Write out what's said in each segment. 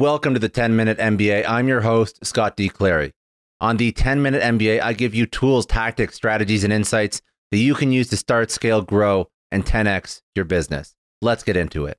Welcome to the 10 Minute MBA. I'm your host, Scott D. Clary. On the 10 Minute MBA, I give you tools, tactics, strategies, and insights that you can use to start, scale, grow, and 10x your business. Let's get into it.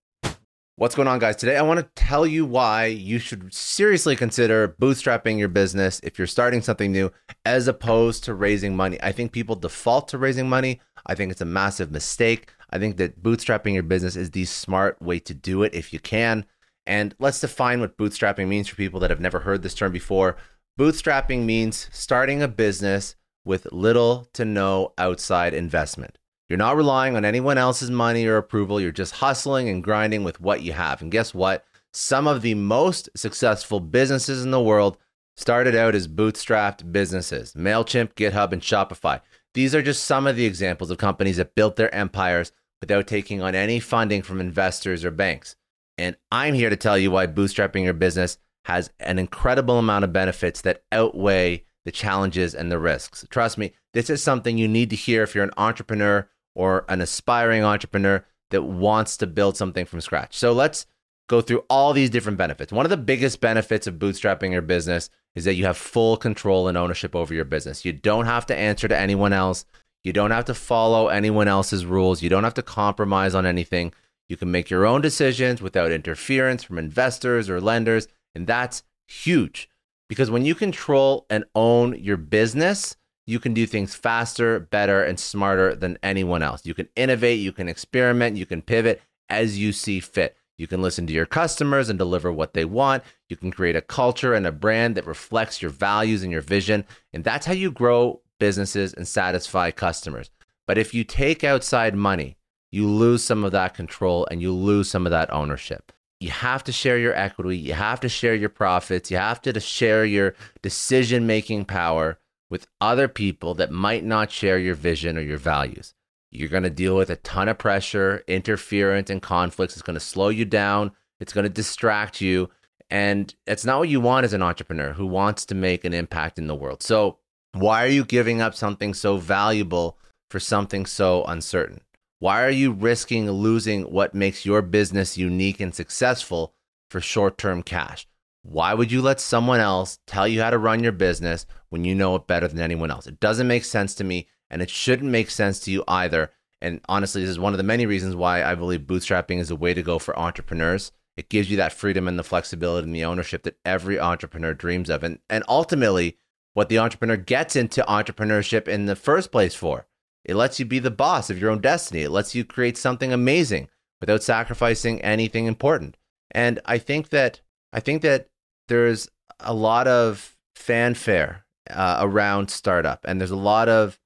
What's going on, guys? Today, I want to tell you why you should seriously consider bootstrapping your business if you're starting something new, as opposed to raising money. I think people default to raising money. I think it's a massive mistake. I think that bootstrapping your business is the smart way to do it if you can. And let's define what bootstrapping means for people that have never heard this term before. Bootstrapping means starting a business with little to no outside investment. You're not relying on anyone else's money or approval. You're just hustling and grinding with what you have. And guess what? Some of the most successful businesses in the world started out as bootstrapped businesses MailChimp, GitHub, and Shopify. These are just some of the examples of companies that built their empires without taking on any funding from investors or banks. And I'm here to tell you why bootstrapping your business has an incredible amount of benefits that outweigh the challenges and the risks. Trust me, this is something you need to hear if you're an entrepreneur or an aspiring entrepreneur that wants to build something from scratch. So let's go through all these different benefits. One of the biggest benefits of bootstrapping your business is that you have full control and ownership over your business. You don't have to answer to anyone else. You don't have to follow anyone else's rules. You don't have to compromise on anything. You can make your own decisions without interference from investors or lenders. And that's huge because when you control and own your business, you can do things faster, better, and smarter than anyone else. You can innovate, you can experiment, you can pivot as you see fit. You can listen to your customers and deliver what they want. You can create a culture and a brand that reflects your values and your vision. And that's how you grow businesses and satisfy customers. But if you take outside money, you lose some of that control and you lose some of that ownership. You have to share your equity, you have to share your profits, you have to share your decision making power with other people that might not share your vision or your values. You're going to deal with a ton of pressure, interference, and conflicts. It's going to slow you down, it's going to distract you. And it's not what you want as an entrepreneur who wants to make an impact in the world. So, why are you giving up something so valuable for something so uncertain? Why are you risking losing what makes your business unique and successful for short term cash? Why would you let someone else tell you how to run your business when you know it better than anyone else? It doesn't make sense to me, and it shouldn't make sense to you either. And honestly, this is one of the many reasons why I believe bootstrapping is a way to go for entrepreneurs. It gives you that freedom and the flexibility and the ownership that every entrepreneur dreams of. And, and ultimately, what the entrepreneur gets into entrepreneurship in the first place for. It lets you be the boss of your own destiny. It lets you create something amazing without sacrificing anything important. And I think that I think that there's a lot of fanfare uh, around startup, and there's a lot of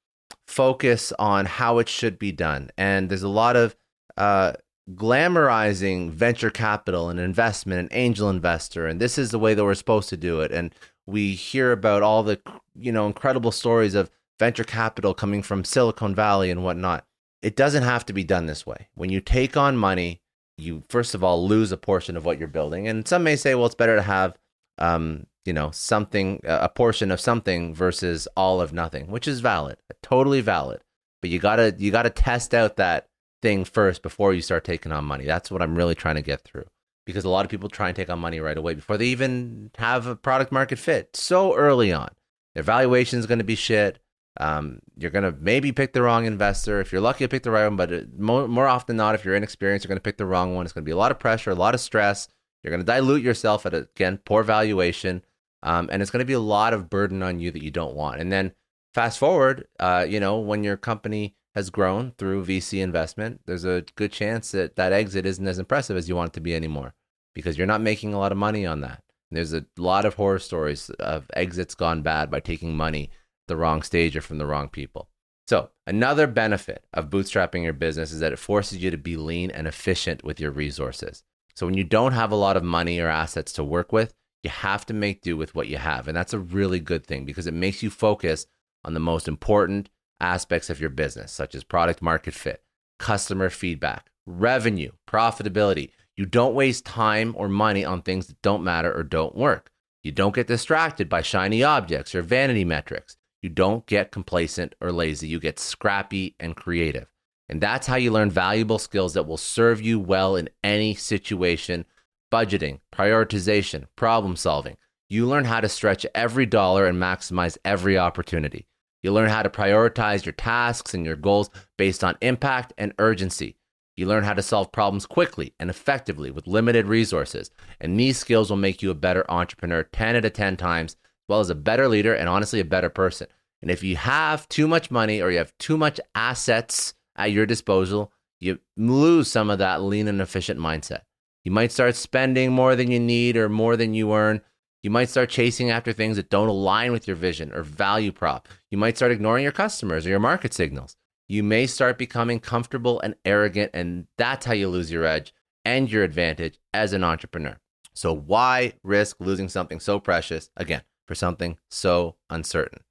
focus on how it should be done, and there's a lot of uh, glamorizing venture capital and investment and angel investor, and this is the way that we're supposed to do it. And we hear about all the you know incredible stories of venture capital coming from Silicon Valley and whatnot. It doesn't have to be done this way. When you take on money, you first of all lose a portion of what you're building, and some may say, well, it's better to have um, you know, something, a portion of something versus all of nothing, which is valid, totally valid. But you gotta, you gotta test out that thing first before you start taking on money. That's what I'm really trying to get through because a lot of people try and take on money right away before they even have a product market fit so early on. Their valuation is going to be shit. Um, you're going to maybe pick the wrong investor. If you're lucky, to pick the right one, but it, more, more often not, if you're inexperienced, you're going to pick the wrong one. It's going to be a lot of pressure, a lot of stress. You're going to dilute yourself at, again, poor valuation. Um, and it's going to be a lot of burden on you that you don't want. And then fast forward, uh, you know, when your company has grown through VC investment, there's a good chance that that exit isn't as impressive as you want it to be anymore because you're not making a lot of money on that. And there's a lot of horror stories of exits gone bad by taking money the wrong stage or from the wrong people. So, another benefit of bootstrapping your business is that it forces you to be lean and efficient with your resources. So when you don't have a lot of money or assets to work with, you have to make do with what you have. And that's a really good thing because it makes you focus on the most important aspects of your business, such as product market fit, customer feedback, revenue, profitability. You don't waste time or money on things that don't matter or don't work. You don't get distracted by shiny objects or vanity metrics. You don't get complacent or lazy. You get scrappy and creative. And that's how you learn valuable skills that will serve you well in any situation. budgeting, prioritization, problem solving. You learn how to stretch every dollar and maximize every opportunity. You learn how to prioritize your tasks and your goals based on impact and urgency. You learn how to solve problems quickly and effectively with limited resources. And these skills will make you a better entrepreneur 10 out of 10 times, as well as a better leader and honestly a better person. And if you have too much money or you have too much assets at your disposal, you lose some of that lean and efficient mindset. You might start spending more than you need or more than you earn. You might start chasing after things that don't align with your vision or value prop. You might start ignoring your customers or your market signals. You may start becoming comfortable and arrogant, and that's how you lose your edge and your advantage as an entrepreneur. So, why risk losing something so precious, again, for something so uncertain?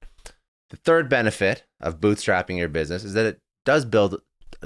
The third benefit of bootstrapping your business is that it does build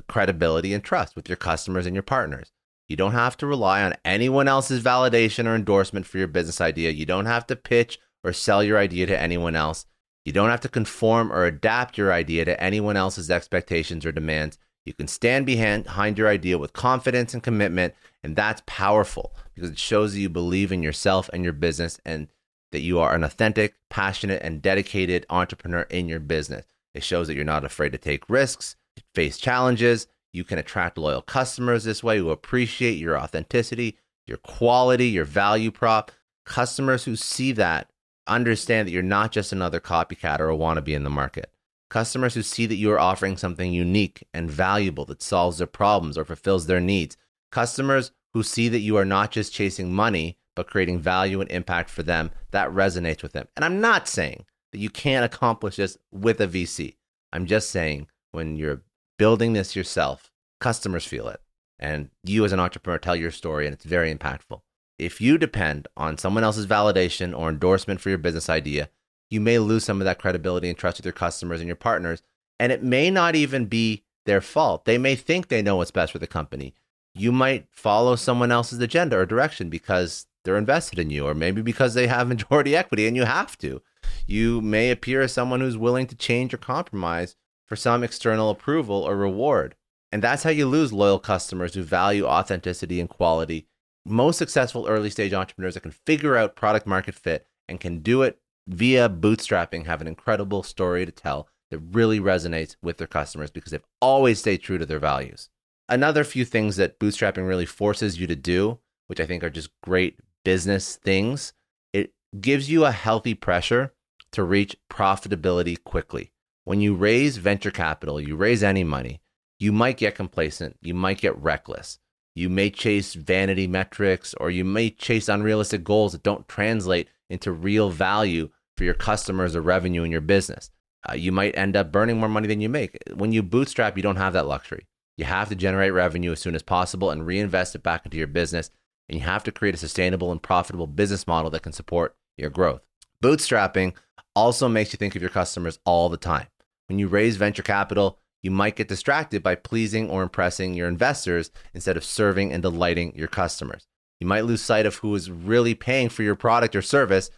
credibility and trust with your customers and your partners. You don't have to rely on anyone else's validation or endorsement for your business idea. You don't have to pitch or sell your idea to anyone else. You don't have to conform or adapt your idea to anyone else's expectations or demands. You can stand behind your idea with confidence and commitment, and that's powerful because it shows that you believe in yourself and your business and that you are an authentic, passionate, and dedicated entrepreneur in your business. It shows that you're not afraid to take risks, face challenges. You can attract loyal customers this way who appreciate your authenticity, your quality, your value prop. Customers who see that understand that you're not just another copycat or a wannabe in the market. Customers who see that you are offering something unique and valuable that solves their problems or fulfills their needs. Customers who see that you are not just chasing money, but creating value and impact for them, that resonates with them. And I'm not saying that you can't accomplish this with a VC. I'm just saying when you're building this yourself, customers feel it. And you as an entrepreneur tell your story, and it's very impactful. If you depend on someone else's validation or endorsement for your business idea, you may lose some of that credibility and trust with your customers and your partners. And it may not even be their fault. They may think they know what's best for the company. You might follow someone else's agenda or direction because they're invested in you, or maybe because they have majority equity and you have to. You may appear as someone who's willing to change or compromise for some external approval or reward. And that's how you lose loyal customers who value authenticity and quality most successful early stage entrepreneurs that can figure out product market fit and can do it via bootstrapping have an incredible story to tell that really resonates with their customers because they've always stayed true to their values. Another few things that bootstrapping really forces you to do, which I think are just great business things, it gives you a healthy pressure to reach profitability quickly. When you raise venture capital, you raise any money, you might get complacent, you might get reckless. You may chase vanity metrics or you may chase unrealistic goals that don't translate into real value for your customers or revenue in your business. Uh, you might end up burning more money than you make. When you bootstrap, you don't have that luxury. You have to generate revenue as soon as possible and reinvest it back into your business. And you have to create a sustainable and profitable business model that can support your growth. Bootstrapping also makes you think of your customers all the time. When you raise venture capital, you might get distracted by pleasing or impressing your investors instead of serving and delighting your customers. You might lose sight of who is really paying for your product or service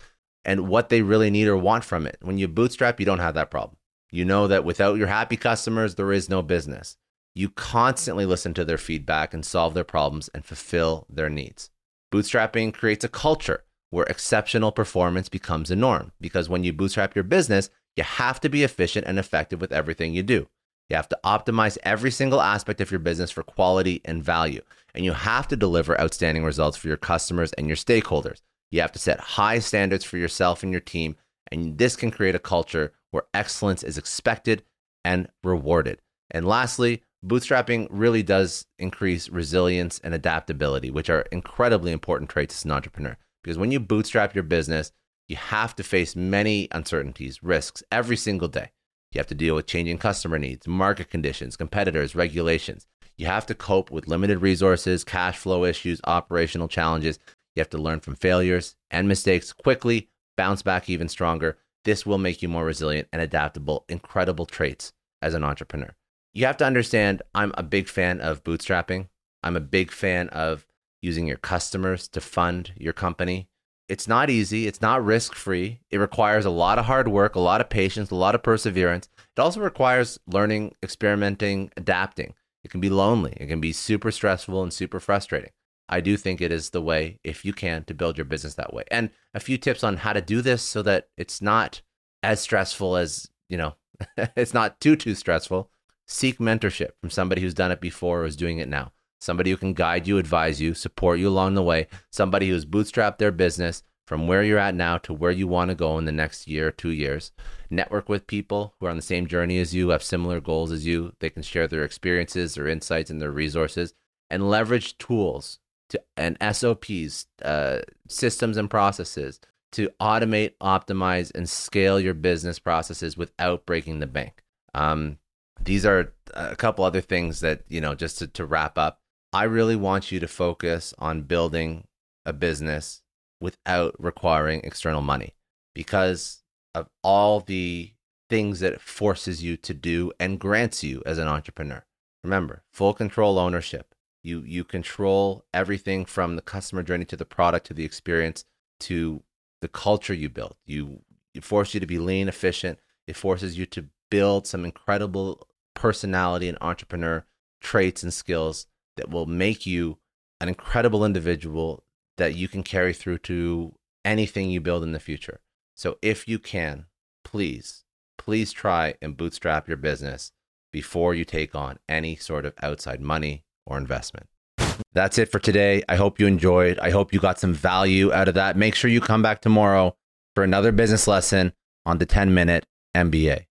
and what they really need or want from it. When you bootstrap, you don't have that problem. You know that without your happy customers, there is no business. You constantly listen to their feedback and solve their problems and fulfill their needs. Bootstrapping creates a culture where exceptional performance becomes a norm because when you bootstrap your business, you have to be efficient and effective with everything you do. You have to optimize every single aspect of your business for quality and value. And you have to deliver outstanding results for your customers and your stakeholders. You have to set high standards for yourself and your team. And this can create a culture where excellence is expected and rewarded. And lastly, bootstrapping really does increase resilience and adaptability, which are incredibly important traits as an entrepreneur. Because when you bootstrap your business, you have to face many uncertainties, risks every single day. You have to deal with changing customer needs, market conditions, competitors, regulations. You have to cope with limited resources, cash flow issues, operational challenges. You have to learn from failures and mistakes quickly, bounce back even stronger. This will make you more resilient and adaptable, incredible traits as an entrepreneur. You have to understand I'm a big fan of bootstrapping. I'm a big fan of using your customers to fund your company. It's not easy. It's not risk free. It requires a lot of hard work, a lot of patience, a lot of perseverance. It also requires learning, experimenting, adapting. It can be lonely. It can be super stressful and super frustrating. I do think it is the way, if you can, to build your business that way. And a few tips on how to do this so that it's not as stressful as, you know, it's not too, too stressful. Seek mentorship from somebody who's done it before or is doing it now. Somebody who can guide you, advise you, support you along the way. Somebody who's bootstrapped their business from where you're at now to where you want to go in the next year two years. Network with people who are on the same journey as you, have similar goals as you. They can share their experiences, their insights, and their resources, and leverage tools to and SOPs, uh, systems and processes to automate, optimize, and scale your business processes without breaking the bank. Um, these are a couple other things that you know just to, to wrap up. I really want you to focus on building a business without requiring external money because of all the things that it forces you to do and grants you as an entrepreneur. Remember, full control ownership. You you control everything from the customer journey to the product to the experience to the culture you build. You it forces you to be lean, efficient. It forces you to build some incredible personality and entrepreneur traits and skills that will make you an incredible individual that you can carry through to anything you build in the future. So if you can, please, please try and bootstrap your business before you take on any sort of outside money or investment. That's it for today. I hope you enjoyed. I hope you got some value out of that. Make sure you come back tomorrow for another business lesson on the 10 minute MBA.